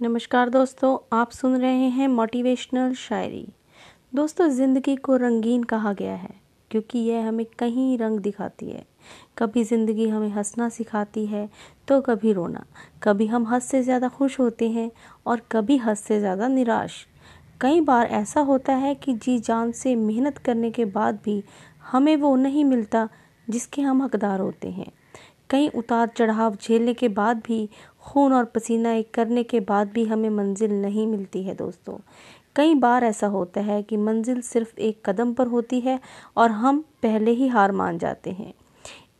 नमस्कार दोस्तों, आप सुन रहे हैं मोटिवेशनल शायरी। दोस्तों, ज़िंदगी को रंगीन कहा गया है, क्योंकि यह हमें कहीं रंग दिखाती है। कभी ज़िंदगी हमें हंसना सिखाती है तो कभी रोना। कभी हम हंस से ज़्यादा खुश होते हैं और कभी हंस से ज़्यादा निराश। कई बार ऐसा होता है कि जी जान से मेहनत करने के बाद भी हमें वो नहीं मिलता जिसके हम हकदार होते हैं। कई उतार चढ़ाव झेलने के बाद भी खून और पसीना एक करने के बाद भी हमें मंजिल नहीं मिलती है दोस्तों। कई बार ऐसा होता है कि मंजिल सिर्फ़ एक कदम पर होती है और हम पहले ही हार मान जाते हैं।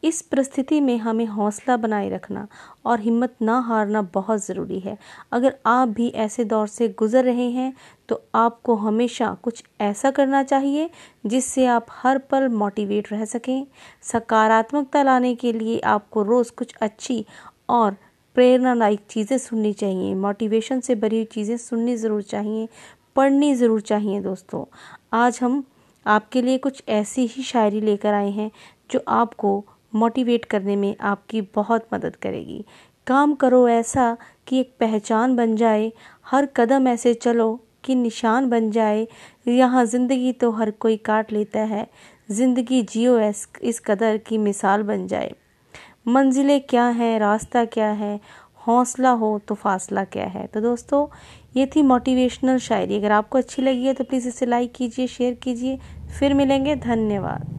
इस परिस्थिति में हमें हौसला बनाए रखना और हिम्मत ना हारना बहुत ज़रूरी है। अगर आप भी ऐसे दौर से गुज़र रहे हैं तो आपको हमेशा कुछ ऐसा करना चाहिए, जिससे आप हर पल मोटिवेट रह सकें। सकारात्मकता लाने के लिए आपको रोज़ कुछ अच्छी और प्रेरणादायक चीज़ें सुननी चाहिए। मोटिवेशन से भरी हुई चीज़ें सुननी ज़रूर चाहिए, पढ़नी ज़रूर चाहिए दोस्तों। आज हम आपके लिए कुछ ऐसी ही शायरी लेकर आए हैं, जो आपको मोटिवेट करने में आपकी बहुत मदद करेगी। काम करो ऐसा कि एक पहचान बन जाए, हर कदम ऐसे चलो कि निशान बन जाए। यहाँ ज़िंदगी तो हर कोई काट लेता है, ज़िंदगी जियो इस कदर की मिसाल बन जाए। मंजिलें क्या हैं, रास्ता क्या है, हौसला हो तो फासला क्या है। तो दोस्तों, ये थी मोटिवेशनल शायरी। अगर आपको अच्छी लगी है तो प्लीज़ इसे लाइक कीजिए शेयर कीजिए। फिर मिलेंगे, धन्यवाद।